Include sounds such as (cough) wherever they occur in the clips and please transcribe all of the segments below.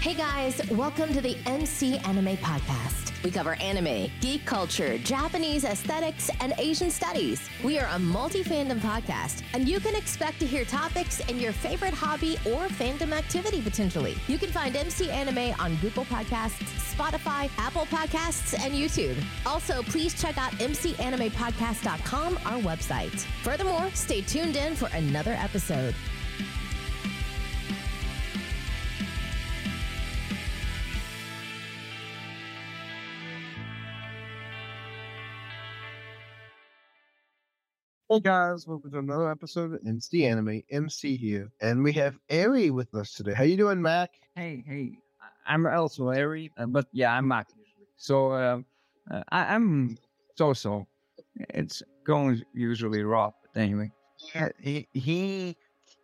Hey guys, welcome to the MC Anime Podcast. We cover anime, geek culture, Japanese aesthetics, and Asian studies. We are a multi fandom podcast, and you can expect to hear topics in your favorite hobby or fandom activity potentially. You can find MC Anime on Google Podcasts, Spotify, Apple Podcasts, and YouTube. Also, please check out MCAnimePodcast.com, our website. Furthermore, stay tuned in for another episode. Hey guys, welcome to another episode of MC Anime. MC here, and we have Ari with us today. How you doing, Mac? Hey, hey, I'm also Ari, uh, but yeah, I'm Mac. So um, uh, I, I'm so-so. It's going usually rough, but anyway. Yeah, he he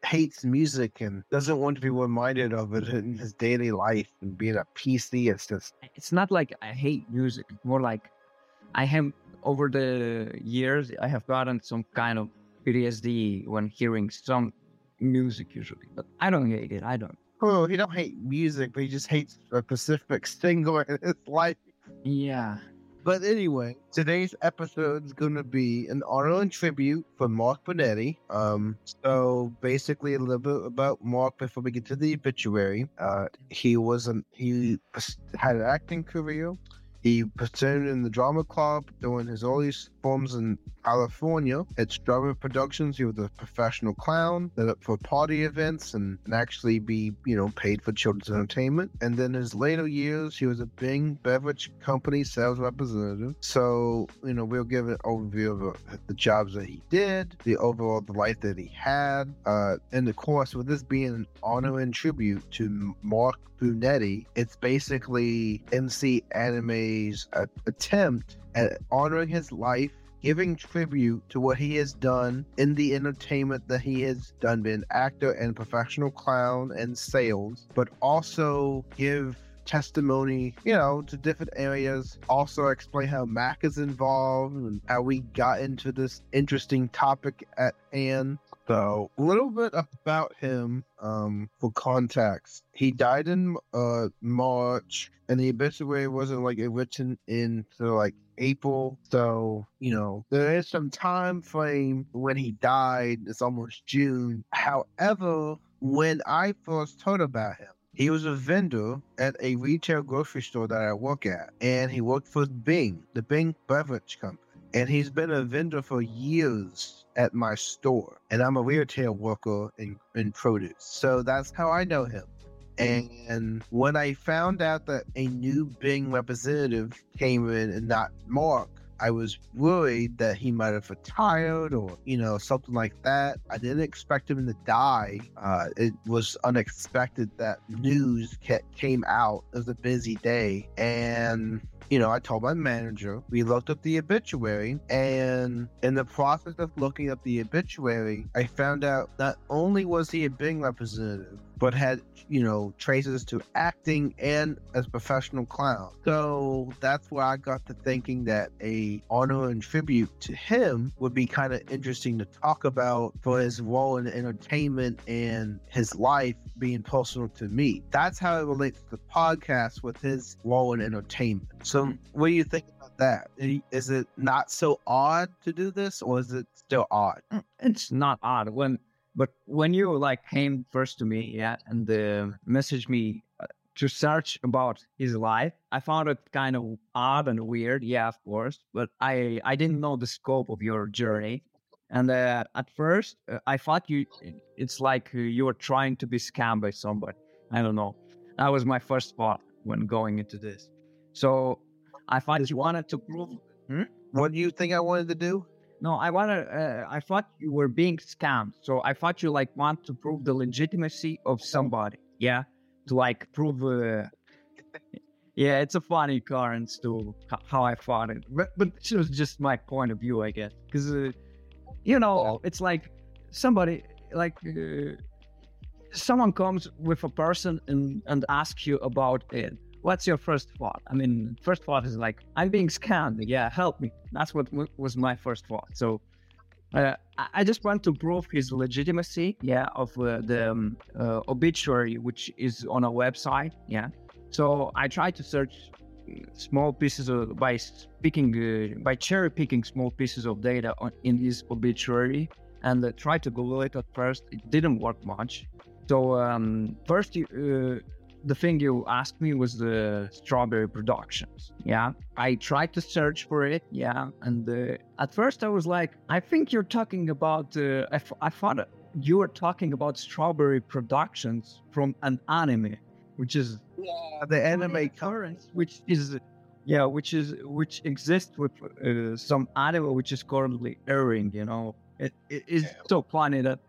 hates music and doesn't want to be reminded of it in his daily life and being a PC. It's just It's not like I hate music. More like I have over the years I have gotten some kind of PTSD when hearing some music usually, but I don't hate it. I don't. oh, he don't hate music, but he just hates a specific single in his (laughs) life. Yeah. But anyway, today's episode is going to be an honor and tribute for Mark Brunetti. Um, so basically, a little bit about Mark before we get to the obituary. Uh, he was an he had an acting career. He presented in the drama club doing his earliest forms in California. At Drama Productions, he was a professional clown, set up for party events and, and actually be, you know, paid for children's entertainment. And then in his later years, he was a Bing Beverage Company sales representative. So, you know, we'll give an overview of uh, the jobs that he did, the overall the life that he had. Uh, and of course, with this being an honor and tribute to Mark Brunetti, it's basically MC Anime's uh, attempt at honoring his life, giving tribute to what he has done in the entertainment that he has done, being actor and professional clown and sales, but also give testimony, you know, to different areas. Also explain how Mac is involved and how we got into this interesting topic at hand. So a little bit about him um, for context. He died in uh, March, and the obituary wasn't like written into like April. So you know there is some time frame when he died. It's almost June. However, when I first heard about him. He was a vendor at a retail grocery store that I work at, and he worked for Bing, the Bing Beverage Company. And he's been a vendor for years at my store, and I'm a retail worker in, in produce. So that's how I know him. And when I found out that a new Bing representative came in and not Mark, I was worried that he might have retired or, you know, something like that. I didn't expect him to die. Uh, it was unexpected that news ca- came out. It was a busy day. And, you know, I told my manager, we looked up the obituary. And in the process of looking up the obituary, I found out not only was he a Bing representative, but had you know traces to acting and as professional clown. So that's where i got to thinking that a honor and tribute to him would be kind of interesting to talk about for his role in entertainment and his life being personal to me. That's how it relates to the podcast with his role in entertainment. So what do you think about that? Is it not so odd to do this or is it still odd? Uh, it's not odd. When but when you like came first to me, yeah, and uh, messaged me uh, to search about his life, I found it kind of odd and weird. Yeah, of course, but I I didn't know the scope of your journey, and uh, at first uh, I thought you it's like uh, you were trying to be scammed by somebody. I don't know. That was my first thought when going into this. So I thought you wanted to prove. Hmm? what do you think i wanted to do No, I wanted. Uh, I thought you were being scammed, so I thought you like want to prove the legitimacy of somebody. Yeah, to like prove. Uh... yeah, it's a funny occurrence to how I thought it, but but it was just my point of view, I guess, because uh, you know it's like somebody like uh, someone comes with a person and and asks you about it. What's your first thought? I mean, first thought is like, I'm being scammed. Yeah, help me. That's what was my first thought. So Uh, I just want to prove his legitimacy, yeah, of uh, the um, uh, obituary which is on a website, yeah. So I tried to search small pieces of by picking uh, by cherry picking small pieces of data on, in his obituary and uh, tried to Google it at first. It didn't work much. So um, first, you, uh, the thing you asked me was the strawberry productions. Yeah, I tried to search for it. Yeah, and uh, at first I was like, I think you're talking about. Uh, I, f- I thought you were talking about strawberry productions from an anime, which is yeah, the anime current, which is yeah, which is which exists with uh, some anime which is currently airing. You know, it, it is yeah. so funny that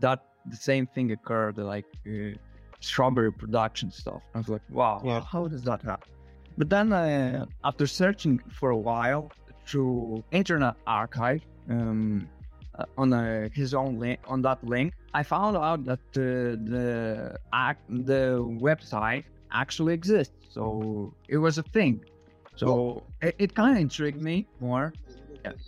that the same thing occurred like. Uh, strawberry production stuff. I was like, wow, yeah. how does that happen? But then uh, after searching for a while through Internet Archive um, uh, on uh, his own link, on that link, I found out that uh, the the website actually exists. So it was a thing. So well, it, it kind of intrigued me more.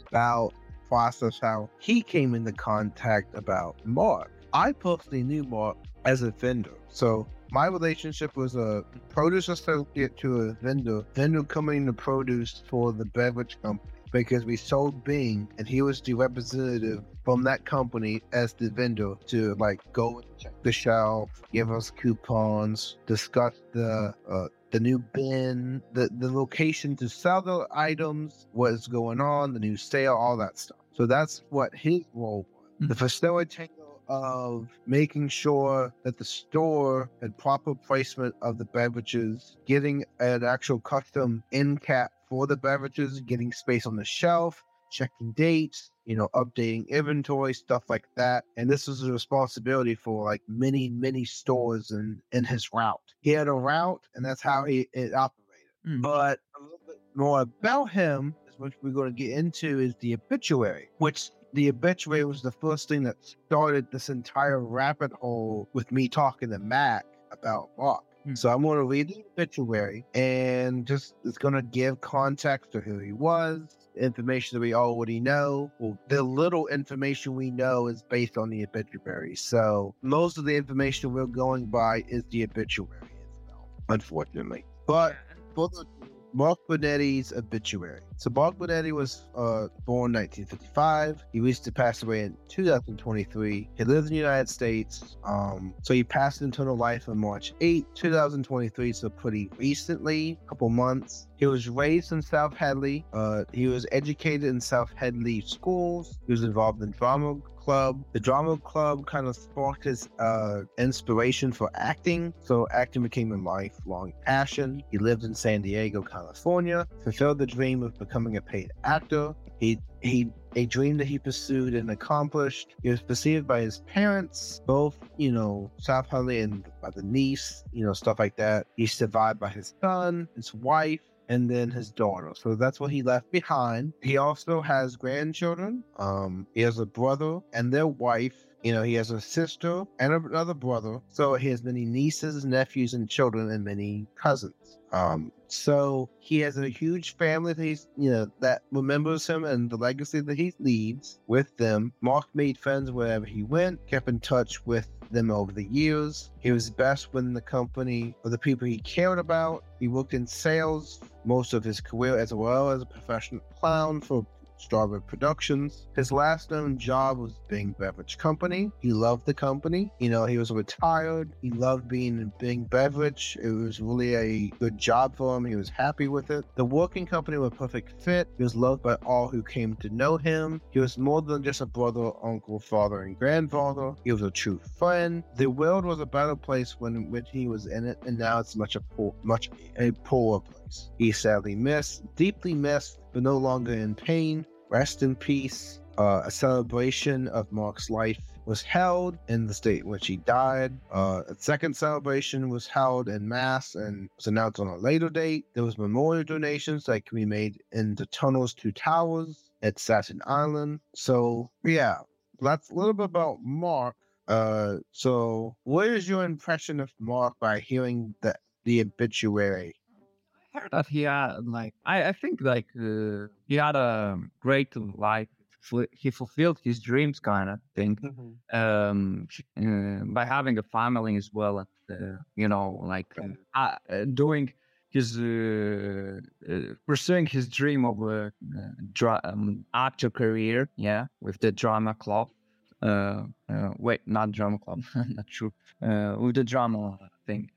About process how he came into contact about Mark. I personally knew Mark as a vendor. So my relationship was a produce associate to a vendor, vendor coming to produce for the beverage company because we sold Bing and he was the representative from that company as the vendor to like go and check the shelf, give us coupons, discuss the uh, the new bin, the, the location to sell the items, what's going on, the new sale, all that stuff. So that's what his role was. The mm-hmm. facilitator of making sure that the store had proper placement of the beverages, getting an actual custom end cap for the beverages, getting space on the shelf, checking dates, you know, updating inventory, stuff like that. And this was a responsibility for like many, many stores in, in his route. He had a route and that's how he it operated. Mm. But a little bit more about him, which we're going to get into, is the obituary, which the obituary was the first thing that started this entire rabbit hole with me talking to Mac about Mark. Hmm. So I'm going to read the obituary and just it's going to give context to who he was, information that we already know. Well, the little information we know is based on the obituary. So most of the information we're going by is the obituary itself, unfortunately. But for the Mark Brunetti's obituary. So Mark Brunetti was uh, born 1955. He recently passed away in 2023. He lives in the United States. Um, so he passed into life on March 8, 2023. So pretty recently, a couple months. He was raised in South Hadley. Uh, he was educated in South Hadley schools. He was involved in drama club. The drama club kind of sparked his uh, inspiration for acting, so acting became a lifelong passion. He lived in San Diego, California, fulfilled the dream of becoming a paid actor. He he a dream that he pursued and accomplished. He was perceived by his parents, both, you know, South Hadley and by the niece, you know, stuff like that. He's survived by his son, his wife, and then his daughter. So that's what he left behind. He also has grandchildren. Um, he has a brother and their wife. You know, he has a sister and another brother. So he has many nieces, nephews, and children, and many cousins. Um, so he has a huge family that he's, you know, that remembers him and the legacy that he leaves with them. Mark made friends wherever he went, kept in touch with them over the years. He was best within the company of the people he cared about. He worked in sales most of his career as well as a professional clown for Strawberry Productions. His last known job was Bing Beverage Company. He loved the company. You know, he was retired. He loved being in Bing Beverage. It was really a good job for him. He was happy with it. The working company was a perfect fit. He was loved by all who came to know him. He was more than just a brother, uncle, father, and grandfather. He was a true friend. The world was a better place when, when he was in it, and now it's much a poor, much a poorer place. He sadly missed, deeply missed, but no longer in pain. Rest in peace. Uh, a celebration of Mark's life was held in the state in which he died. Uh, a second celebration was held in mass and was announced on a later date. There was memorial donations that can be made in the tunnels to towers at Staten Island. So yeah, that's a little bit about Mark. Uh, so what is your impression of Mark by hearing the the obituary heard that he had like I, I think like uh, he had a great life he fulfilled his dreams, kind of thing, um, uh, by having a family as well, and uh, you know, like uh, uh, doing his uh, uh, pursuing his dream of a uh, dra- um, actor career, yeah, with the drama club. Uh, uh, wait, not drama club, (laughs) not true. Uh, with the drama thing,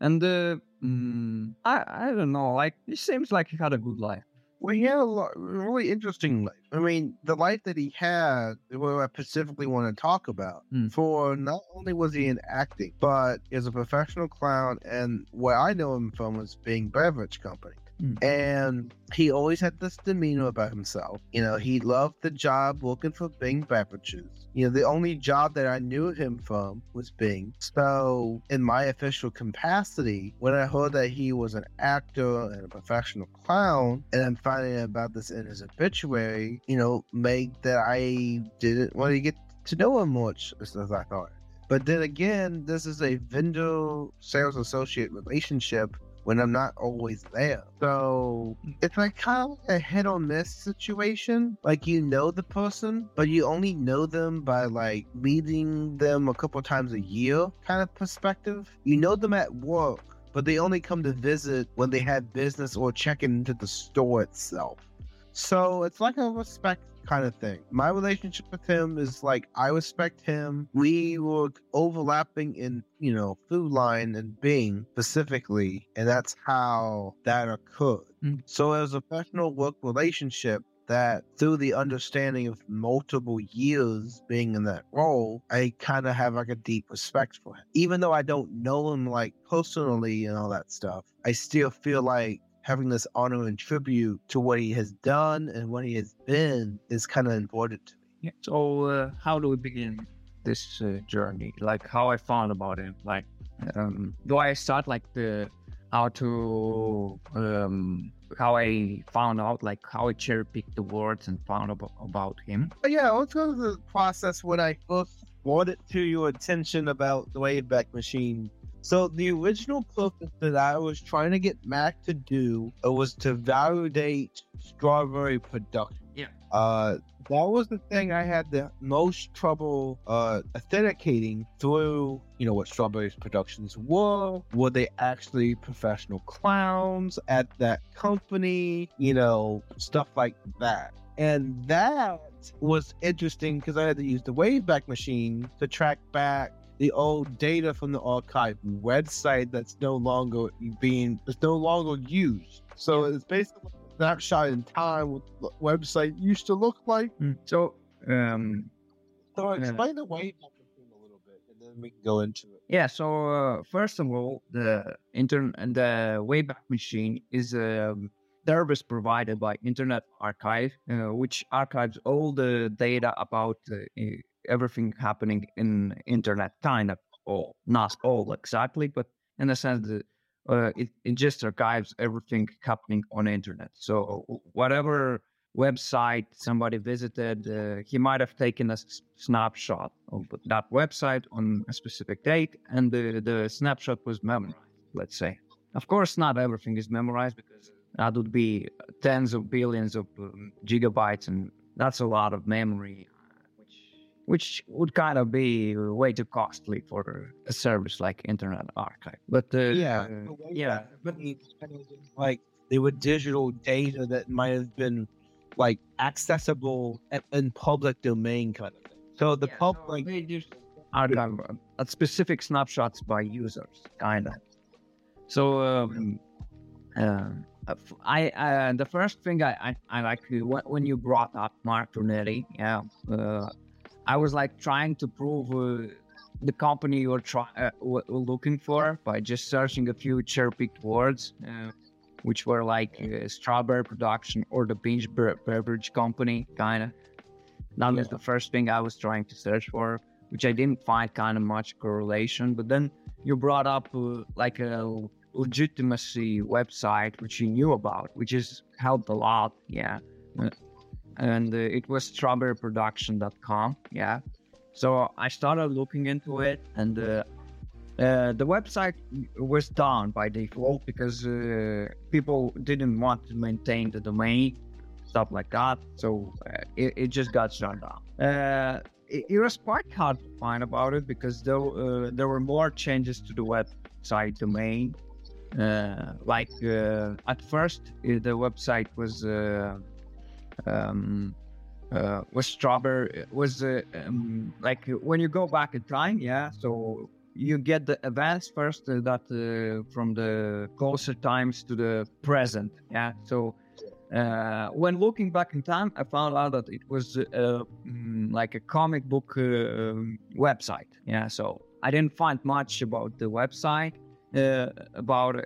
and uh, mm, I I don't know, like it seems like he had a good life. Well, he had a lo- really interesting life. I mean, the life that he had, what I specifically want to talk about, Hmm. for not only was he in acting, but as a professional clown, and what I know him from was being beverage company. Hmm. And he always had this demeanor about himself. You know, he loved the job working for Bing Beverages. You know, the only job that I knew him from was Bing. So, in my official capacity, when I heard that he was an actor and a professional clown, and I'm finding out about this in his obituary, you know, made that I didn't want to get to know him much as I thought. But then again, this is a vendor sales associate relationship when I'm not always there. So it's like kind of a hit or miss situation. Like you know the person, but you only know them by like meeting them a couple times a year kind of perspective. You know them at work, but they only come to visit when they have business or check into the store itself. So it's like a respect kind of thing. My relationship with him is like I respect him. We were overlapping in, you know, Food Line and Bing specifically, and that's how that occurred. Mm. So as a professional work relationship that through the understanding of multiple years being in that role, I kind of have like a deep respect for him. Even though I don't know him like personally and all that stuff, I still feel like having this honor and tribute to what he has done and what he has been is kind of important to me. Yeah. So uh, how do we begin this uh, journey? Like how I found about him. Like, um, do I start like the how to um, how I found out like how I cherry picked the words and found about, about him? But yeah, let's go the process when I first brought it to your attention about the Wayback Machine. So the original purpose that I was trying to get Mac to do uh, was to validate strawberry production. Yeah. Uh, that was the thing I had the most trouble uh, authenticating through, you know, what Strawberries Productions were. Were they actually professional clowns at that company? You know, stuff like that. And that was interesting because I had to use the Wayback Machine to track back the old data from the archive website that's no longer being, it's no longer used. So it's basically a snapshot in time what the website used to look like. So um, So Yeah. explain the Wayback Machine a little bit and then we can go into it. Yeah, so uh, first of all, the internet, and the Wayback Machine is a service provided by Internet Archive, uh, which archives all the data about uh, everything happening in internet, kind of all, not all exactly, but in a sense uh, it, it just archives everything happening on internet. So whatever website somebody visited, uh, he might have taken a s- snapshot of that website on a specific date, and the, the snapshot was memorized, let's say. Of course, not everything is memorized because that would be tens of billions of um, gigabytes, and that's a lot of memory, which would kind of be way too costly for a service like Internet Archive. But uh, Yeah. uh, yeah, but Machine kind of was like they were digital data that might have been like accessible in public domain kind of thing. So the Yeah, public they just archive uh, at specific snapshots by users, kind of. So um, um, uh, f- I uh, the first thing I I, I like uh, wh- when you brought up Mark Brunetti, yeah, uh, I was like trying to prove uh, the company you're try uh, w- looking for by just searching a few cherry-picked words. Uh, which were like uh, strawberry production or the binge Bre- beverage company, kind of. That was the first thing I was trying to search for, which I didn't find kind of much correlation. But then you brought up uh, like a legitimacy website, which you knew about, which has helped a lot. Yeah. Uh, And uh, it was strawberryproduction.com. Yeah. So I started looking into it and uh, uh, the website was down by default because uh, people didn't want to maintain the domain stuff like that. So uh, it, it just got shut down. Uh, it, it, was quite hard to find about it because there, there were more changes to the website domain. Like at first, the website was um, uh, was strawberry was uh, um, like when you go back in time yeah so you get the events first uh, that uh, from the closer times to the present yeah. So uh, when looking back in time i found out that it was uh, mm, like a comic book um, website yeah. So i didn't find much about the website about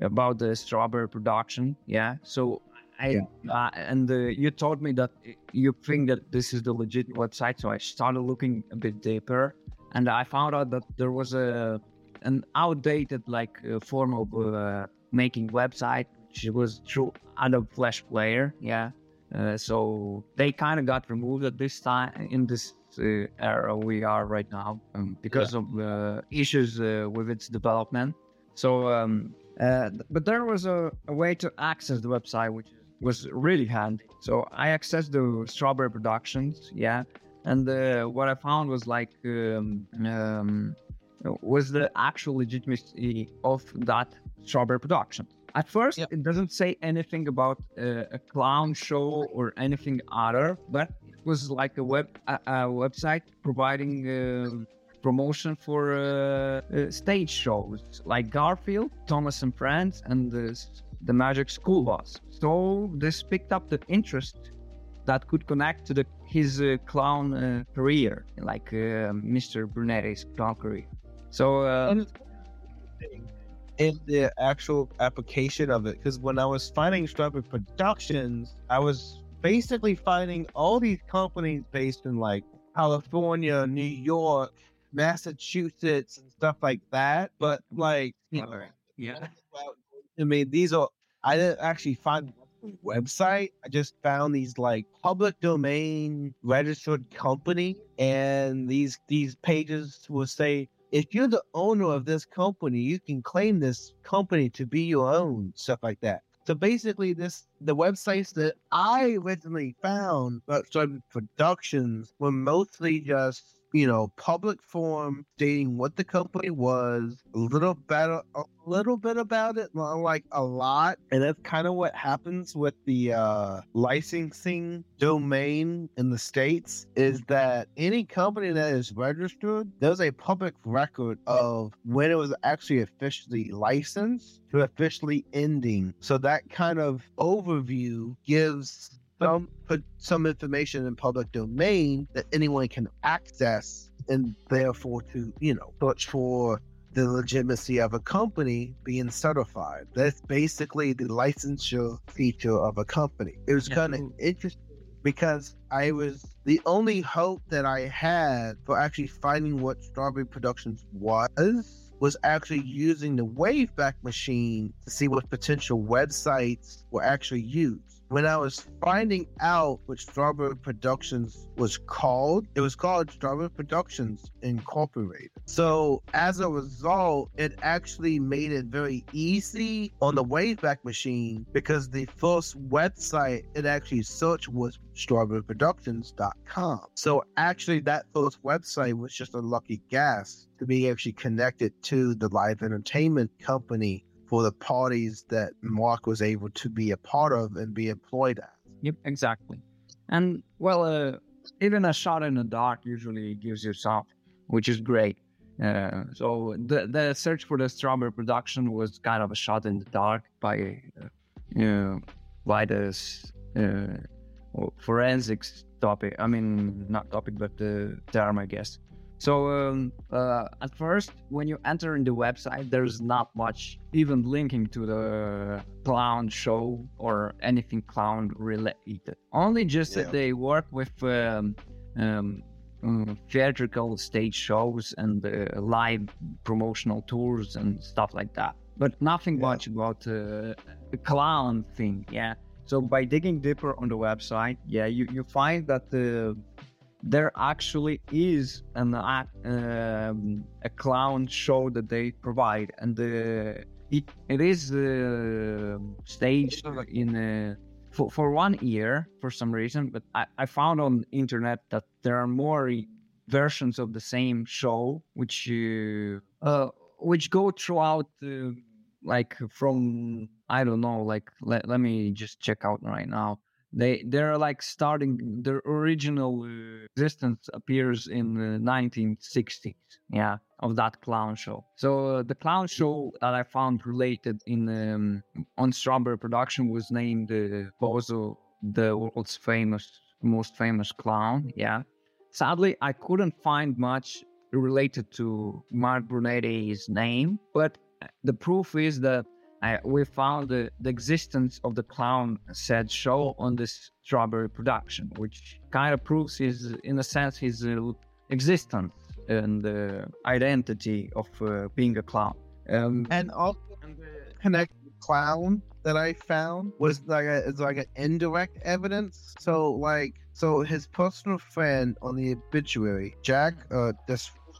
about the strawberry production yeah. So I yeah. uh, and uh, you told me that you think that this is the legit website, so I started looking a bit deeper, and I found out that there was a an outdated like uh, form of uh, making website, which was through Adobe Flash Player. Yeah, uh, so they kind of got removed at this time in this uh, era we are right now um, because yeah. of issues with its development. So. Um, but there was a, a way to access the website, which is was really handy. So I accessed the Strawberry Productions, yeah, and uh, what I found was like um, um, was the actual legitimacy of that Strawberry Production. At first, yep. it doesn't say anything about uh, a clown show or anything other, but it was like a web a, a website providing. Uh, promotion for uh, uh, stage shows like Garfield, Thomas and Friends, and the the Magic School Bus. So this picked up the interest that could connect to the, his uh, clown uh, career, like uh, Mr. Brunetti's clown career. So uh, in the actual application of it, because when I was finding Strawberry Productions, I was basically finding all these companies based in like California, New York, Massachusetts, and stuff like that. But like, yeah, yeah. I mean, these are I didn't actually find website. I just found these like public domain registered company, and these these pages will say if you're the owner of this company, you can claim this company to be your own, stuff like that. So basically, this the websites that I originally found uh, about certain productions were mostly just you know, public forum stating what the company was, a little better, a little bit about it, not like a lot. And that's kind of what happens with the uh, licensing domain in the States is that any company that is registered, there's a public record of when it was actually officially licensed to officially ending. So that kind of overview gives some put some information in public domain that anyone can access and therefore to you know search for the legitimacy of a company being certified. That's basically the licensure feature of a company. It was yeah. kind of interesting because I was the only hope that I had for actually finding what Strawberry Productions was was actually using the Wayback Machine to see what potential websites were actually used when I was finding out what Strawberry Productions was called, it was called Strawberry Productions Incorporated. So as a result, it actually made it very easy on the Wayback Machine because the first website it actually searched was strawberryproductions.com. So actually that first website was just a lucky guess to be actually connected to the live entertainment company for the parties that Mark was able to be a part of and be employed at. Yep, exactly. And well, uh, even a shot in the dark usually gives you something, which is great. Uh, so the the search for the strawberry production was kind of a shot in the dark by uh, you know by this uh, forensics topic. I mean, not topic, but the term, I guess. So um, uh, at first, when you enter in the website, there's not much even linking to the clown show or anything clown related. Only just yeah. that they work with um, um, um, theatrical stage shows and uh, live promotional tours and stuff like that. But nothing yeah. much about uh, the clown thing. Yeah. So by digging deeper on the website, yeah, you, you find that the there actually is an uh, um, a clown show that they provide, and uh, it it is uh, staged in for, for one year for some reason, but I, I found on internet that there are more versions of the same show which uh, uh which go throughout uh, like from I don't know like let, let me just check out right now they they're like starting their original uh, existence appears in the 1960s yeah of that clown show. So uh, the clown show that i found related in um, on strawberry production was named uh, bozo the world's famous most famous clown yeah. Sadly i couldn't find much related to mark brunetti's name but the proof is that I, we found the, the existence of the clown said show on this strawberry production, which kind of proves his, in a sense, his uh, existence and the identity of uh, being a clown. Um, and also, the connect clown that I found was like a, it's like an indirect evidence. So like so his personal friend on the obituary, Jack uh,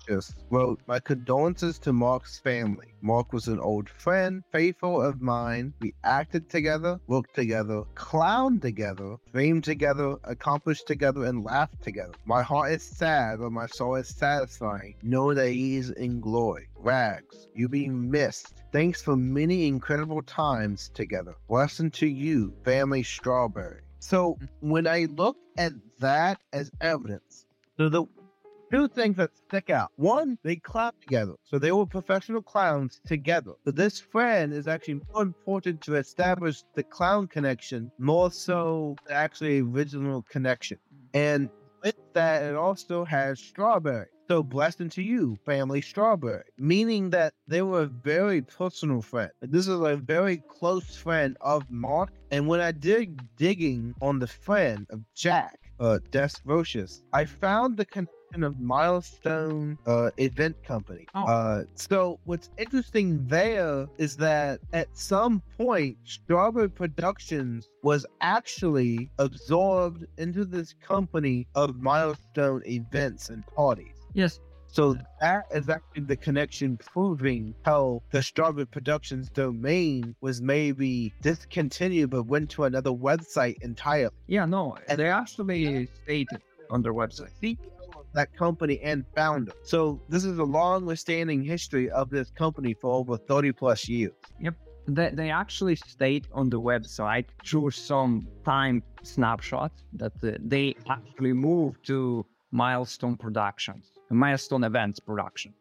Desrosiers, wrote, My condolences to Mark's family. Mark was an old friend, faithful of mine. We acted together, worked together, clowned together, dreamed together, accomplished together, and laughed together. My heart is sad, but my soul is satisfying. Know that he is in glory. Rags, you be missed. Thanks for many incredible times together. Blessing to you, family Strawberry. So mm-hmm. when I look at that as evidence, so the two things that stick out. One, they clown together. So they were professional clowns together. So this friend is actually more important to establish the clown connection more so actually original connection. And with that, it also has strawberry. So blessed to you, family strawberry, meaning that they were a very personal friend. This is a very close friend of Mark. And when I did digging on the friend of Jack, uh, Desrosiers, I found the connection of Milestone uh, Event Company. Oh. Uh, so what's interesting there is that at some point, Strawberry Productions was actually absorbed into this company of Milestone Events and Parties. Yes. So that is actually the connection proving how the Strawberry Productions domain was maybe discontinued but went to another website entirely. Yeah, no, and they actually stated on their website that company and founder. So this is a long-standing history of this company for over 30 plus years. Yep. They, they actually state on the website through some time snapshots that uh, they actually moved to Milestone Productions, Milestone Events Production.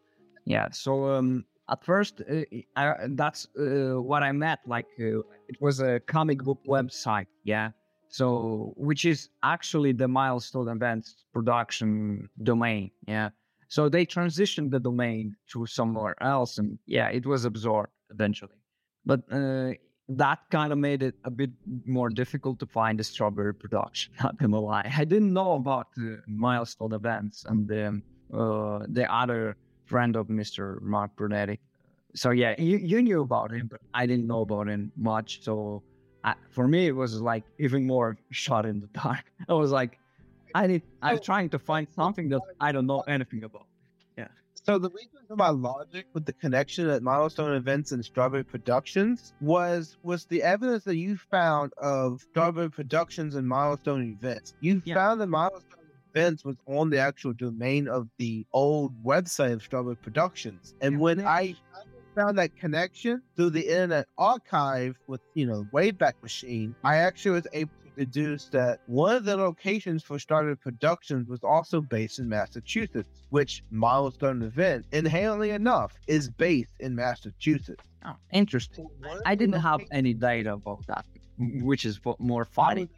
Yeah. So um, at first, uh, I, that's uh, what I met. Like uh, it was a comic book website. Yeah so which is actually the milestone events production domain yeah? So they transitioned the domain to somewhere else and yeah it was absorbed eventually. But uh, that kind of made it a bit more difficult to find the strawberry production (laughs) not gonna lie. I didn't know about the milestone events and the, uh, the other friend of mr mark brunetti. So yeah you, you knew about him but i didn't know about him much so I, for me, it was like even more shot in the dark. (laughs) I was like, I need, I'm trying to find something that I don't know (laughs) anything about. Yeah. So the reason for my logic with the connection at Milestone Events and Strawberry Productions was was the evidence that you found of Strawberry Productions and Milestone Events. You yeah. found that Milestone Events was on the actual domain of the old website of Strawberry Productions, and yeah, when I found that connection through the Internet Archive with, you know, Wayback Machine, I actually was able to deduce that one of the locations for Strawberry Productions was also based in Massachusetts, which Milestone Event, inherently enough, is based in Massachusetts. Oh, interesting. I didn't have any data about that, which is more funny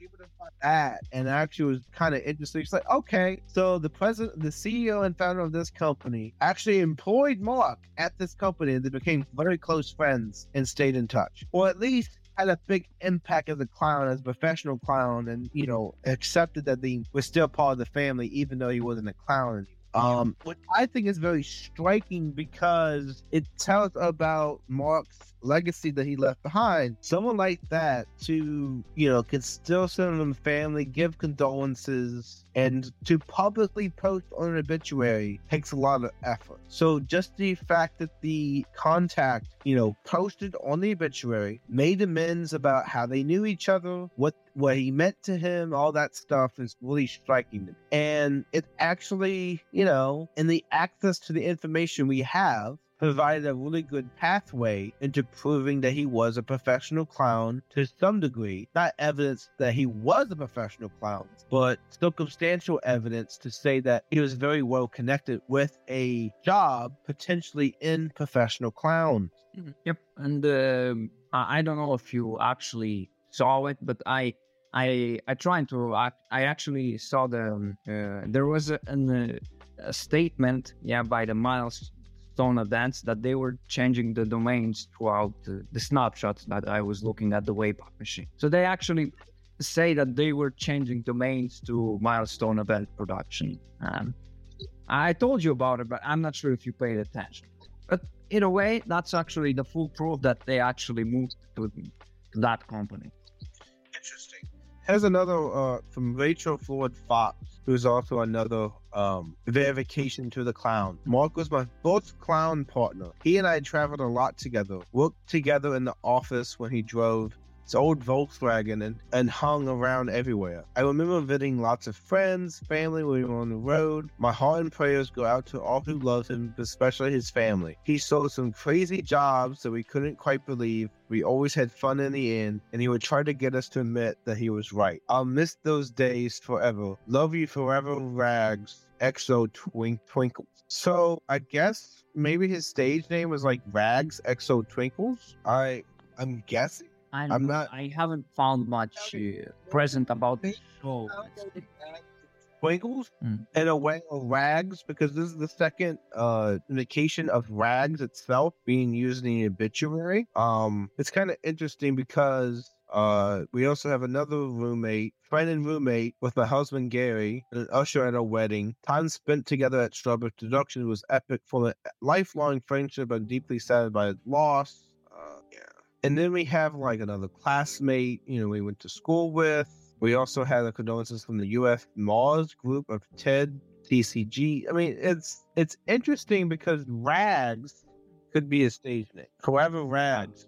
that and actually was kind of interesting. It's like, okay, so the president, the CEO and founder of this company actually employed Mark at this company and they became very close friends and stayed in touch. Or at least had a big impact as a clown, as a professional clown, and you know, accepted that he was still part of the family, even though he wasn't a clown. Um, which I think is very striking because it tells about Mark's legacy that he left behind. Someone like that to, you know, can still send them family, give condolences, and to publicly post on an obituary takes a lot of effort. So just the fact that the contact, you know, posted on the obituary, made amends about how they knew each other, what what he meant to him, all that stuff is really striking. And it actually, you know, in the access to the information we have, provided a really good pathway into proving that he was a professional clown to some degree. Not evidence that he was a professional clown, but circumstantial evidence to say that he was very well connected with a job potentially in professional clowns. Mm-hmm. Yep, and um, I I don't know if you actually saw it, but I I I tried to act, I actually saw the um, uh, there was a, an, uh, a statement yeah by the milestone events that they were changing the domains throughout the, the snapshots that I was looking at the Wayback Machine. So they actually say that they were changing domains to milestone event production. Um, I told you about it, but I'm not sure if you paid attention. But in a way, that's actually the full proof that they actually moved to that company. Interesting. Here's another uh, from Rachel Ford Fox, who's also another um, verification to the clown. Mark was my fourth clown partner. He and I traveled a lot together, worked together in the office when he drove his old Volkswagen and, and hung around everywhere. I remember visiting lots of friends, family when we were on the road. My heart and prayers go out to all who love him, especially his family. He sold some crazy jobs that we couldn't quite believe. We always had fun in the end, and he would try to get us to admit that he was right. I'll miss those days forever. Love you forever, Rags. XO Twink Twinkles. So I guess maybe his stage name was like Rags XO Twinkles. I I'm guessing. I I'm not- I haven't found much uh, present about the show. Twinkles Mm. in a way of rags because this is the second uh indication of rags itself being used in the obituary. Um it's kind of interesting because uh we also have another roommate, friend and roommate with my husband Gary, and an usher at a wedding. Time spent together at Strawberry Production was epic for a lifelong friendship and deeply saddened by loss. Uh, yeah. And then we have like another classmate, you know, we went to school with. We also had a condolences from the UF Mars group of TED, TCG. I mean, it's it's interesting because Rags could be a stage name. However, Rags.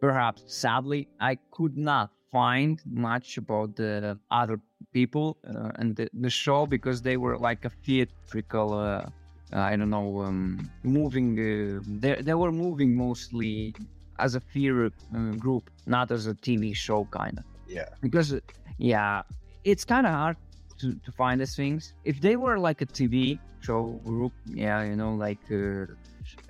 Perhaps, sadly, I could not find much about the other people uh, and the, the show because they were like a theatrical. Uh, I don't know, um, moving. Uh, they they were moving mostly as a theater uh, group, not as a TV show kind of. Yeah. because yeah it's kind of hard to, to find these things if they were like a tv show group yeah you know like uh,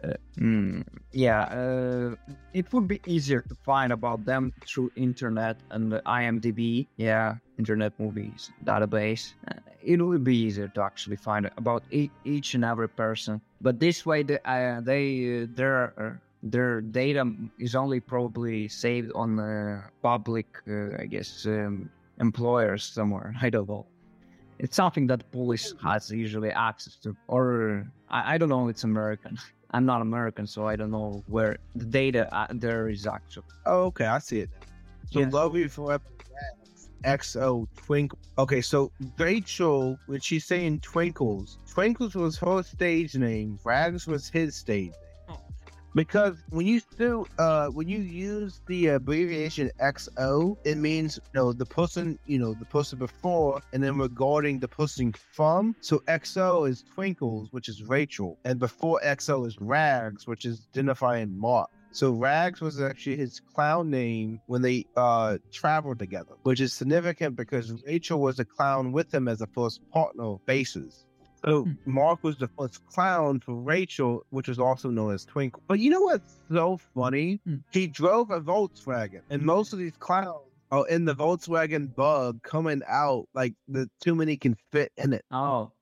uh, mm, yeah uh, it would be easier to find about them through internet and the imdb yeah internet movies database uh, it would be easier to actually find about e- each and every person but this way they, uh, they uh, their uh, their data is only probably saved on uh, public, uh, I guess, um, employers somewhere. (laughs) I don't know. It's something that police has usually access to, or I, I don't know. It's American. (laughs) I'm not American, so I don't know where the data uh, there is actually. Oh, okay, I see it. So Yeah. love you. Rags, XO Twinkle. Okay, so Rachel, when she's saying Twinkles, Twinkles was her stage name. Rags was his stage name. Because when you do, uh, when you use the abbreviation XO, it means you know the person, you know the person before, and then regarding the person from. So XO is Twinkles, which is Rachel, and before XO is Rags, which is identifying Mark. So Rags was actually his clown name when they uh traveled together, which is significant because Rachel was a clown with him as a first partner basis. So Hmm. Mark was the first clown for Rachel, which was also known as Twinkle. But you know what's so funny? Hmm. He drove a Volkswagen, and most of these clowns are in the Volkswagen Bug coming out like the too many can fit in it. Oh,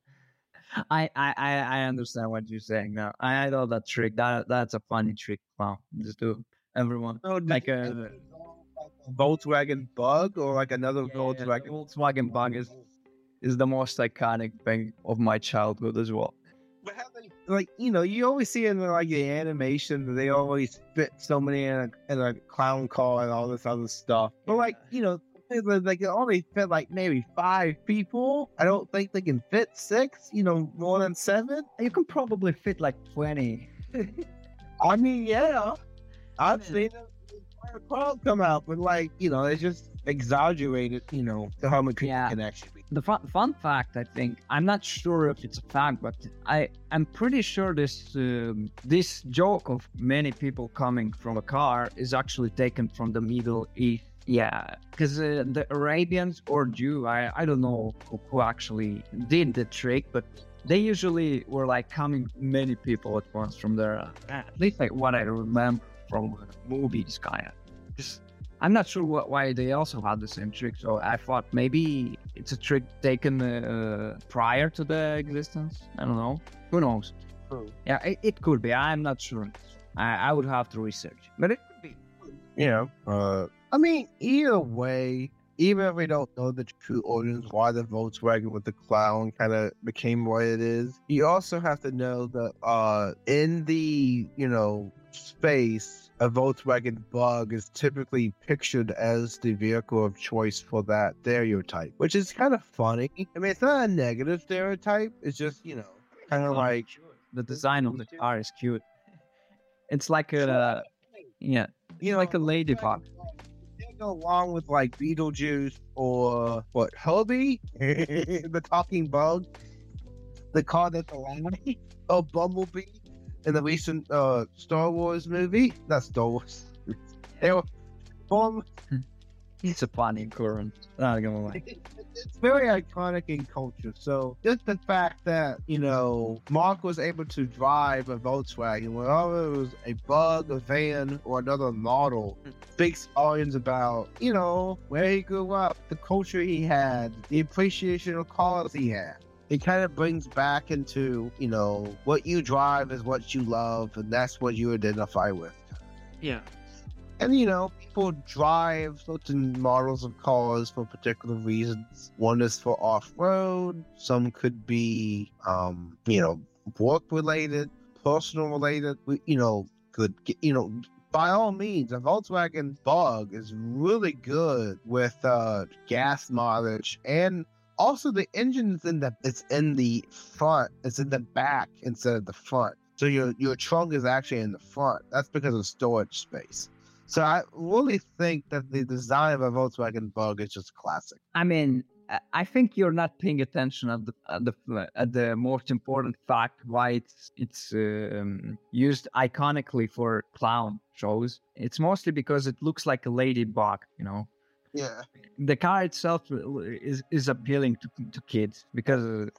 I I I understand what you're saying now. I, I know that trick. That that's a funny trick. Wow, just do everyone So like did a Volkswagen Bug or like another yeah, Volkswagen. Volkswagen Bug is is the most iconic thing of my childhood as well. But how they, like you know, you always see in the, like the animation that they always fit so many in a, in a clown car and all this other stuff. But like you know, they- they- like only fit like maybe five people. I don't think they can fit six. You know, more than seven. You can probably fit like 20. (laughs) I mean, yeah, I've Yeah. seen the entire crowd come out, but like you know, it's just exaggerated. You know, to how many people Yeah. can actually be. The fun, fun fact, I think, I'm not sure if it's a fact, but I, I'm pretty sure this um, this joke of many people coming from a car is actually taken from the Middle East. Yeah, because uh, the Arabians or Jew, I, I don't know who, who actually did the trick, but they usually were like coming many people at once from there. At least like what I remember from movies, kind of. Just I'm not sure what, why they also had the same trick. So I thought maybe it's a trick taken uh, prior to the existence. I don't know. Who knows? Yeah, it, it could be. I'm not sure. I, I would have to research, but it could be. Yeah. Uh, I mean, either way, even if we don't know the true origins why the Volkswagen with the clown kind of became what it is, you also have to know that uh, in the you know space, a Volkswagen Bug is typically pictured as the vehicle of choice for that stereotype, which is kind of funny. I mean, it's not a negative stereotype. It's just you know kind of like The design of the (laughs) car is cute. It's like a yeah, you know like a ladybug. They go along with like Beetlejuice or what Herbie, (laughs) the talking bug, the car that's alive, (laughs) or Bumblebee in the recent uh, Star Wars movie. That's Star Wars. (laughs) They were form. (laughs) It's a funny current. Not gonna lie. It's very iconic in culture. So just the fact that you know Mark was able to drive a Volkswagen, whether it was a bug, a van, or another model, speaks volumes about you know where he grew up, the culture he had, the appreciation of cars he had. It kind of brings back into you know what you drive is what you love, and that's what you identify with. Yeah. And you know, people drive certain models of cars for particular reasons. One is for off road, some could be, um, you know, work related, personal related. You know, could you know, by all means, a Volkswagen Bug is really good with uh, gas mileage and. Also, the engine is in the it's in the front. It's in the back instead of the front. So your your trunk is actually in the front. That's because of storage space. So I really think that the design of a Volkswagen Bug is just classic. I mean, I- think you're not paying attention at the at the at the most important fact why it's it's um, used iconically for clown shows. It's mostly because it looks like a ladybug. You know, Yeah. the car itself is is appealing to to kids because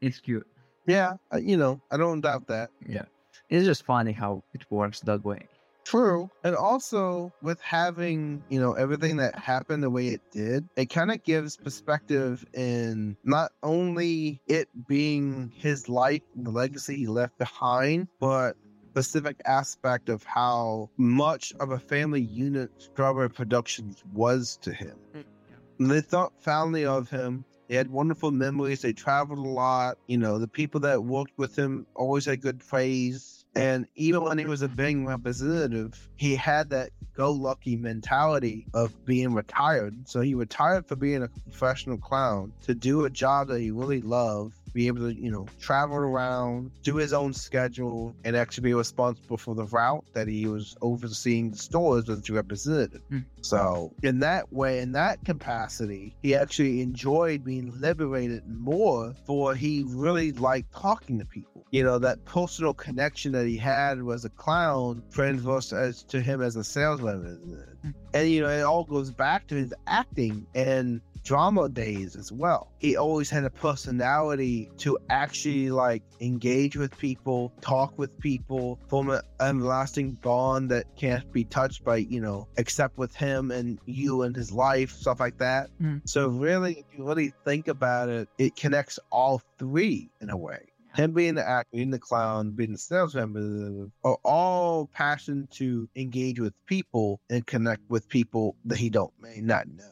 it's cute. Yeah. uh, You know, I don't doubt that. Yeah, it's just funny how it works that way. True. And also with having, you know, everything that happened the way it did, it kind of gives perspective in not only it being his life and the legacy he left behind, but specific aspect of how much of a family unit Strawberry Productions was to him. Mm, they thought fondly of him. They had wonderful memories. They traveled a lot. You know, the people that worked with him always had good praise. And even when he was a Bing representative, he had that go lucky mentality of being retired. So he retired for being a professional clown to do a job that he really loved, be able to, you know, travel around, do his own schedule, and actually be responsible for the route that he was overseeing the stores as a representative. Hmm. So, in that way, in that capacity, he actually enjoyed being liberated more for he really liked talking to people. You know, that personal connection that he had was a clown transversed as to him as a sales representative. And, you know, it all goes back to his acting and drama days as well. He always had a personality to actually like engage with people, talk with people, form an everlasting bond that can't be touched by, you know, except with him and you and his life, stuff like that. Mm. So really, if you really think about it, it connects all three in a way. Him being the actor, being the clown, being the sales representative are all passion to engage with people and connect with people that he don't may not know.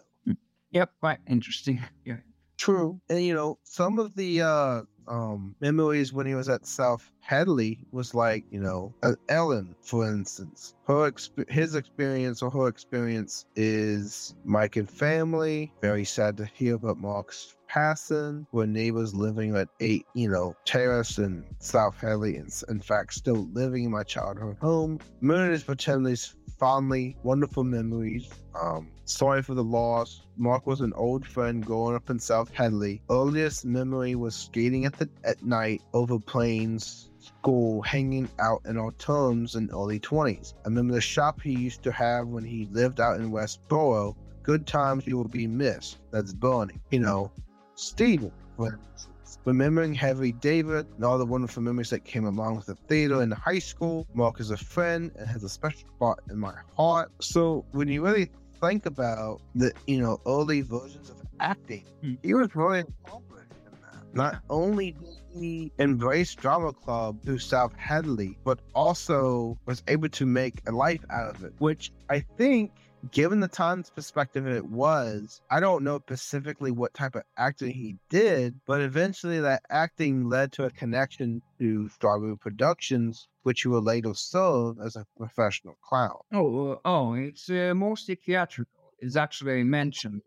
Yep, quite interesting. (laughs) Yeah. True. And you know, some of the uh um memories when he was at South Hadley was like, you know, uh, Ellen, for instance. Her exp- his experience or her experience is Mike and family. Very sad to hear about Mark's passing. Were neighbors living at eight, you know, Terrace in South Hadley, and in fact still living in my childhood home. Meredith Patenley's fondly wonderful memories. Um, sorry for the loss. Mark was an old friend growing up in South Hadley. Earliest memory was skating at the at night over plains school, hanging out in our terms in early 20s. I remember the shop he used to have when he lived out in Westboro. Good times you will be missed. That's burning. You know, Instance. Remembering Harry David and all the wonderful memories that came along with the theater in high school. Mark is a friend and has a special spot in my heart. So when you really think about the, you know, early versions of acting, Hmm. he was really accomplished in that. Not only did he embrace drama club through South Hadley, but also was able to make a life out of it, which I think given the time's perspective it was, I don't know specifically what type of acting he did, but eventually that acting led to a connection to Strawberry Productions, which he would later serve as a professional clown. Oh, uh, oh, it's uh, mostly theatrical. It's actually mentioned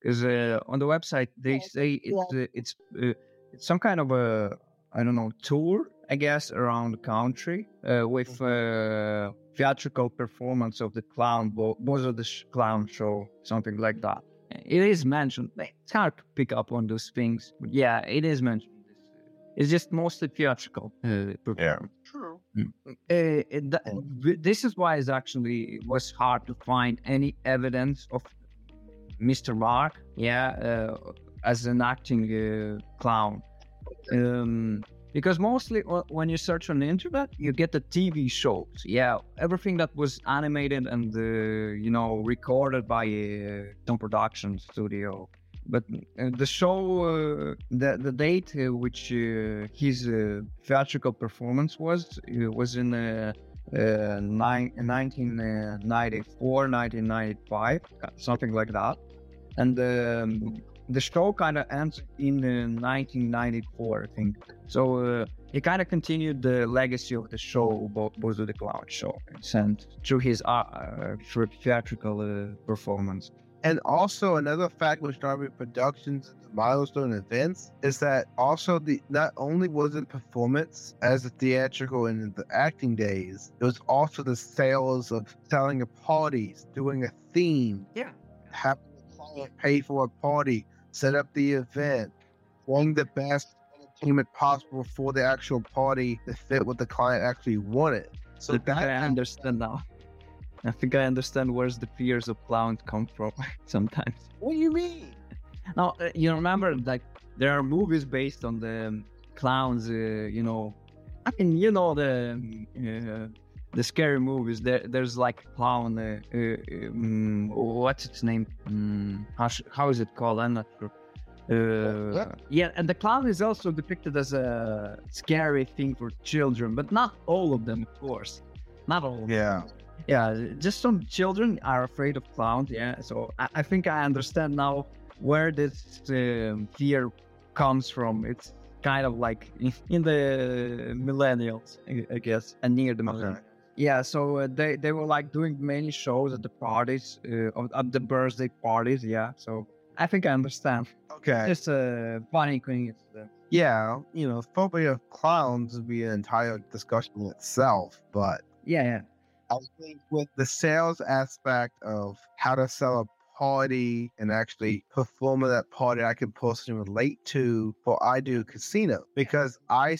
because uh, on the website they say it's uh, it's uh, it's some kind of a I don't know tour, I guess, around the country uh, with uh, theatrical performance of the clown, Bo- Bozo the Sh- Clown Show, something like that. It is mentioned. It's hard to pick up on those things, but yeah, it is mentioned. It's just mostly theatrical. Uh, performance. True. Uh, th- th- this is why it's actually it was hard to find any evidence of Mr. Mark, yeah, uh, as an acting uh, clown. Um, because mostly when you search on the internet, you get the TV shows. Yeah, everything that was animated and uh, you know recorded by uh, production studio. But uh, the show, uh, the the date uh, which uh, his uh, theatrical performance was uh, was in uh, uh, nine, 1994, 1995, uh, something like that. And um, the show kind of ends in uh, 1994, I think. So uh, he kind of continued the legacy of the show, Bo- Bozo the Clown Show, and through his uh, uh, through theatrical uh, performance. And also another fact with Strawberry Productions and the milestone events is that also the not only was it performance as a theatrical and the acting days, it was also the sales of selling a parties, doing a theme, Yeah. having the client pay for a party, set up the event, wanting the best entertainment possible for the actual party to fit what the client actually wanted. So I think I understand now. I think I understand where's the fears of clowns come from (laughs) sometimes. what do you mean? Now, uh, you remember, like, there are movies based on the clowns, uh, you know. I mean, you know, the uh, the scary movies. There, there's like clown. Uh, uh, um, what's its name? Um, how, sh- how is it called? I'm not sure. Uh, yeah, and the clown is also depicted as a scary thing for children, but not all of them, of course. Not all. Of them. Yeah. Yeah, just some children are afraid of clowns. Yeah, so I, I think I understand now where this um, fear comes from. It's kind of like in, the millennials, I, I guess, and near the millennials. Yeah, so uh, they they were like doing many shows at the parties, uh, of- at the birthday parties. Yeah, so I think I understand. Okay. It's a funny coincidence. Yeah, you know, phobia of clowns would be an entire discussion in itself, but Yeah, yeah. I think with the sales aspect of how to sell a party and actually perform at that party, I can personally relate to for I do casino because I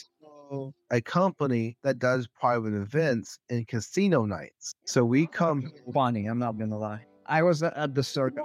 a company that does private events and casino nights. So we come Funny. I'm not gonna lie. I was at the circus.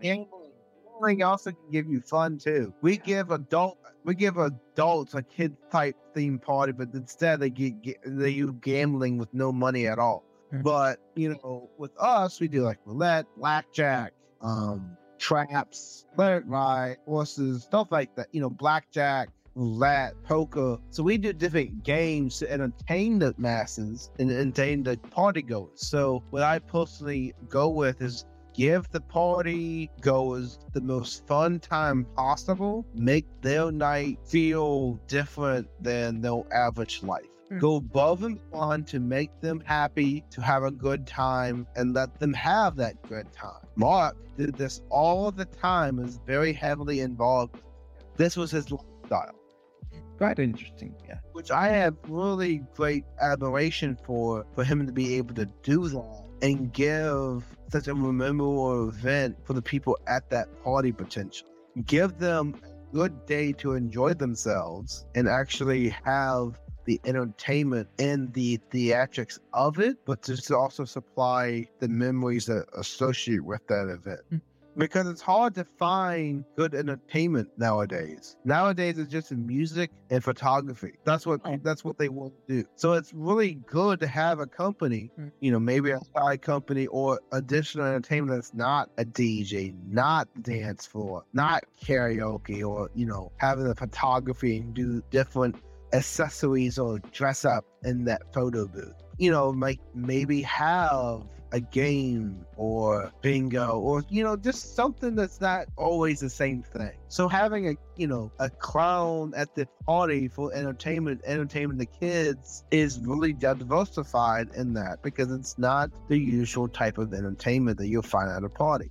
Gambling also can give you fun too. We give adult, we give adults a kid type theme party, but instead they get, get they use gambling with no money at all. Mhm. But you know, with us, we do like roulette, blackjack, um, craps, cleric ride, horses, stuff like that. You know, blackjack, roulette, poker. So we do different games to entertain the masses and entertain the party goers. So what I personally go with is give the party goers the most fun time possible, make their night feel different than their average life. Hmm. Go above and beyond to make them happy, to have a good time, and let them have that good time. Mark did this all the time, is very heavily involved. This was his lifestyle Quite interesting. Yeah. which I have really great admiration for for him to be able to do that and give such a memorable event for the people at that party potentially. Give them a good day to enjoy themselves and actually have the entertainment and the theatrics of it, but to also supply the memories that associate with that event Hmm. Because it's hard to find good entertainment nowadays. Nowadays, it's just music and photography. That's what that's what they want to do. So it's really good to have a company, Mm. you know, maybe a side company or additional entertainment that's not a DJ, not dance floor, not karaoke, or you know, having the photography and do different accessories or dress up in that photo booth. You know, like maybe have a game or bingo or you know just something that's not always the same thing so having a you know a clown at the party for entertainment entertaining the kids is really diversified in that because it's not the usual type of entertainment that you'll find at a party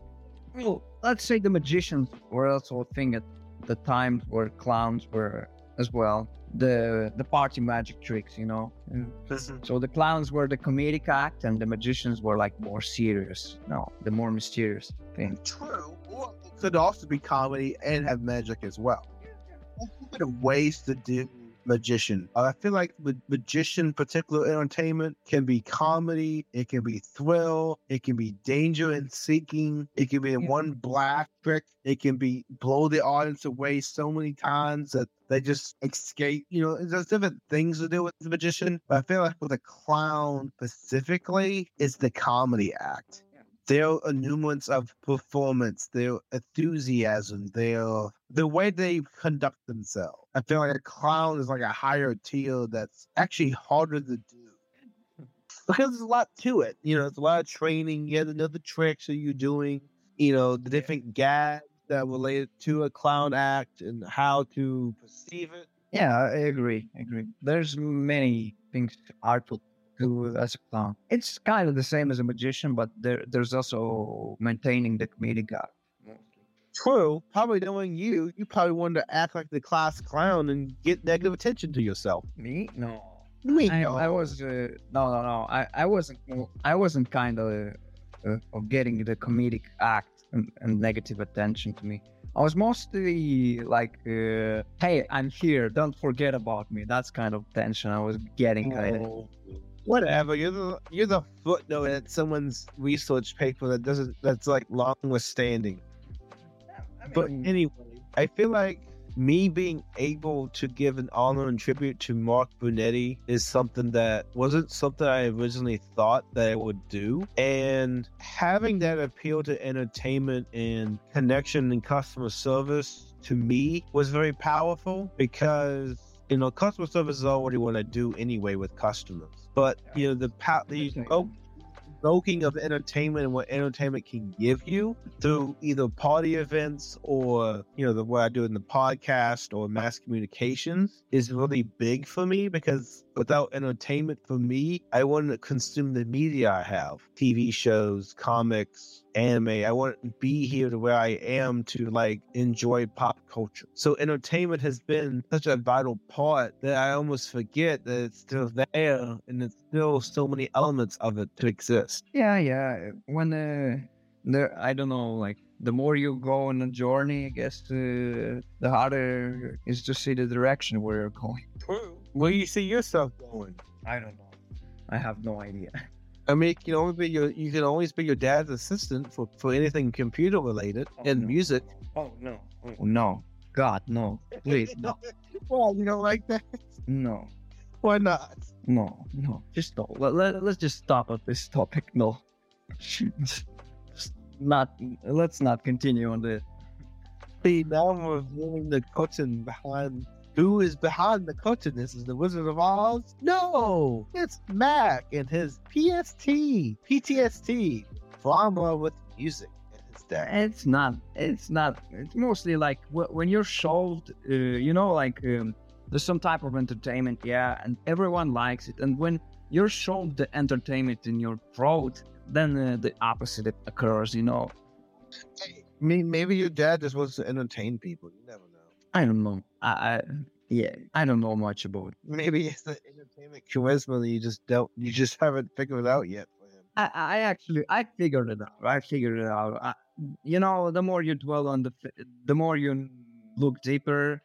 Well, let's say the magicians were also a thing at the times where clowns were as well. The the party magic tricks, you know. Mm-hmm. So the clowns were the comedic act, and the magicians were like more serious. No, the more mysterious thing. True. Or it could also be comedy and have magic as well. Are ways to do magician. I feel like with magician particular entertainment can be comedy, it can be thrill, it can be danger and seeking, it can be Yeah. one black trick, it can be blow the audience away so many times that they just escape. You know, there's different things to do with the magician. But I feel like with a clown specifically, it's the comedy act their nuance of performance, their enthusiasm, their the way they conduct themselves. I feel like a clown is like a higher tier that's actually harder to do. Because there's a lot to it. You know, there's a lot of training, yet another tricks that you're doing, you know, the different gags that relate to a clown act and how to perceive it. Yeah, I agree. I agree. There's many things artful to as a clown. It's kind of the same as a magician, but there there's also maintaining the comedic act. True. Probably knowing you, you probably wanted to act like the class clown and get negative attention to yourself. Me? No. Me, I, no. I was uh, no no no I, I wasn't I wasn't kind of uh, of getting the comedic act and, and negative attention to me. I was mostly like, uh, "Hey, I'm here. Don't forget about me." That's kind of tension I was getting. Kind of. Oh, Whatever. You're the you're the footnote at someone's research paper that doesn't that's like long withstanding. But anyway, I feel like me being able to give an honor and tribute to Mark Brunetti is something that wasn't something I originally thought that I would do. And having that appeal to entertainment and connection and customer service to me was very powerful because you know customer service is already what I do anyway with customers. But you know the pa- the evoking of entertainment and what entertainment can give you through either party events or you know the what I do in the podcast or mass communications is really big for me because without entertainment for me, I wouldn't consume the media I have, TV shows, comics, anime. I wouldn't be here to where I am to like enjoy pop culture. So entertainment has been such a vital part that I almost forget that it's still there and it's still so many elements of it to exist. Yeah, yeah. When uh, the I don't know, like the more you go on a journey, I guess uh, the harder is to see the direction where you're going. True. Where you see yourself going? I don't know. I have no idea. (laughs) I mean, it can only be your you can always be your dad's assistant for, for anything computer related Oh, and no. music. Oh no! Oh no! God no! Please no! (laughs) well, you don't like that? No! Why not? No! No! Just no. Let, let, let's just stop at this topic. No. just not. Let's not continue on this. See, now we're moving the curtain behind. Who is behind the curtain? This is the Wizard of Oz? No, it's Mac and his PST, PTSD, drama with music. It's not. It's not. It's mostly like wh- when you're shoved. Uh, you know, like um, there's some type of entertainment, yeah, and everyone likes it. And when you're shoved the entertainment in your throat, then uh, the opposite occurs. You know. I mean, maybe your dad just wants to entertain people. You never know. I don't know. I, I yeah, I don't know much about. It. Maybe it's the entertainment charisma that you just don't, you just (laughs) haven't figured it out yet for him. I, I actually I figured it out. I figured it out. I, you know, the more you dwell on the, the more you look deeper,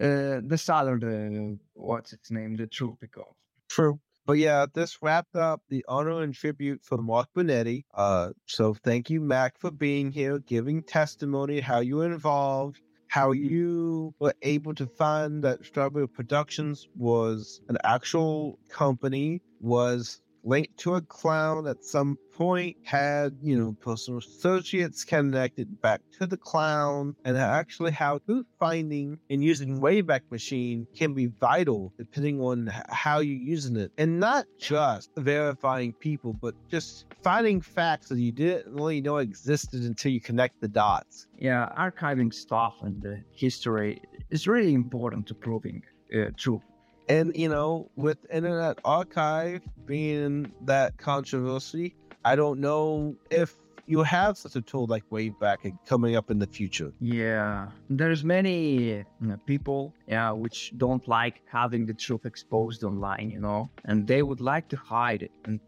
uh, the sadder the what's its name, the truth becomes. True. But yeah, this wrapped up the honor and tribute for Mark Brunetti. Uh, so thank you, Mac, for being here, giving testimony, how you were involved, how you were able to find that Strawberry Productions was an actual company, was linked to a clown at some point, had, you know, personal associates connected back to the clown, and actually how truth finding and using Wayback Machine can be vital depending on how you're using it. And not just verifying people, but just finding facts that you didn't really know existed until you connect the dots. Yeah, archiving stuff and the history is really important to proving uh, truth. And you know, with Internet Archive being that controversy, I don't know if you have such a tool like Wayback coming up in the future. Yeah, there's many people, yeah, which don't like having the truth exposed online, you know, and they would like to hide it. And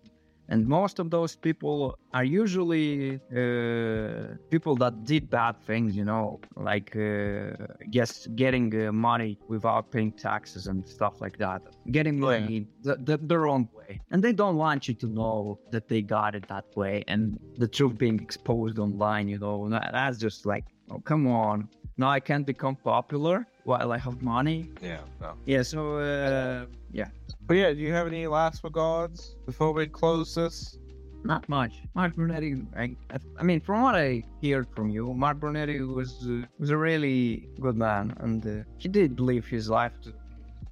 and most of those people are usually uh, people that did bad things, you know, like uh, guess getting uh, money without paying taxes and stuff like that, getting Yeah. money the, the, the wrong way, and they don't want you to know that they got it that way, and the truth being exposed online, you know, that's just like, oh come on, now I can't become popular while I have money. Yeah. Yeah, so uh, yeah, But yeah, do you have any last regards before we close this? Not much. Mark Brunetti, I, I mean, from what I heard from you, Mark Brunetti was uh, was a really good man, and uh, he did live his life. To,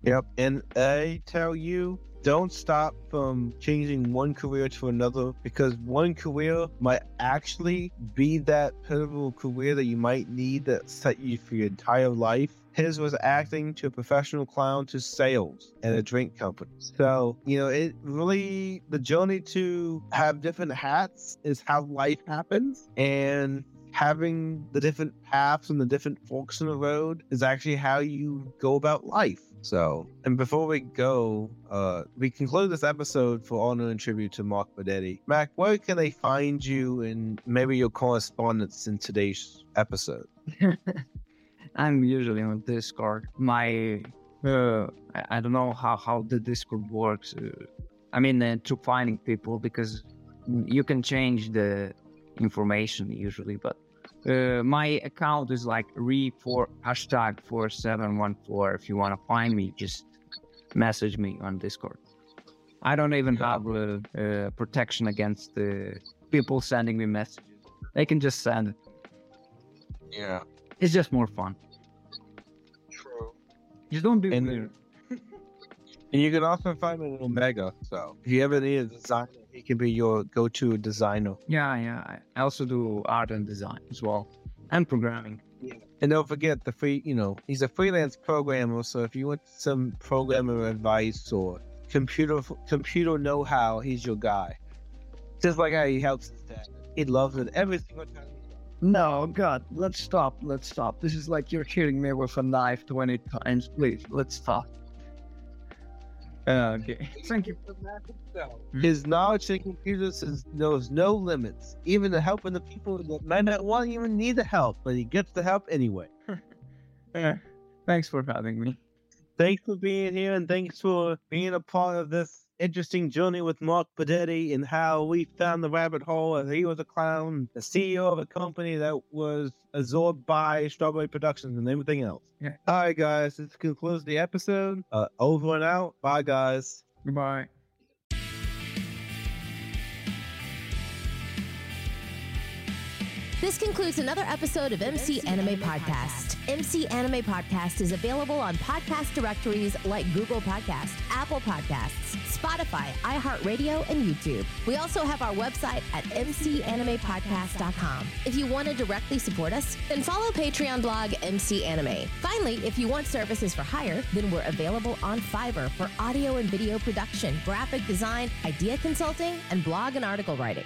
Yep. And I tell you, don't stop from changing one career to another because one career might actually be that pivotal career that you might need that set you for your entire life. His was acting to a professional clown to sales at a drink company. So, you know, it really, the journey to have different hats is how life happens. And having the different paths and the different forks in the road is actually how you go about life. So, and before we go, uh, we conclude this episode for honor and tribute to Mark Brunetti. Mac, where can they find you and maybe your correspondence in today's episode? (laughs) I'm usually on Discord. My, uh, I, don't know how how the Discord works. Uh, I mean, uh, to finding people because you can change the information usually, but. Uh, my account is like re for hashtag four seven one four. If you want to find me, just message me on Discord. I don't even have uh, uh, protection against uh, people sending me messages. They can just send it. Yeah, It's just more fun. true. Just don't be And- weird. (laughs) And you can also find me in Omega. So, if you ever need a designer, he can be your go-to designer. Yeah, yeah. I- I also do art and design as well, and programming. And don't forget the free, you know, he's a freelance programmer. So if you want some programmer advice or computer computer know-how, he's your guy. Just like how he helps his dad. He loves it every single time. No, God, let's stop. Let's stop. This is like you're hitting me with a knife 20 times. Please, let's stop. Okay. Thank you. For that. His knowledge in computers is, knows no limits, even to helping the people that might not want even need the help, but he gets the help anyway. Uh, (laughs) thanks for having me. Thanks for being here and thanks for being a part of this interesting journey with Mark Brunetti and how we found the rabbit hole and he was a clown, the CEO of a company that was absorbed by Strawberry Productions and everything else. Yeah. All right, guys, this concludes the episode. Uh, over and out. Bye, guys. Goodbye. This concludes another episode of MC Anime Podcast. MC Anime Podcast is available on podcast directories like Google Podcast, Apple Podcasts, Spotify, iHeartRadio, and YouTube. We also have our website at mcanimepodcast.com. If you want to directly support us, then follow Patreon blog MC Anime. Finally, if you want services for hire, then we're available on Fiverr for audio and video production, graphic design, idea consulting, and blog and article writing.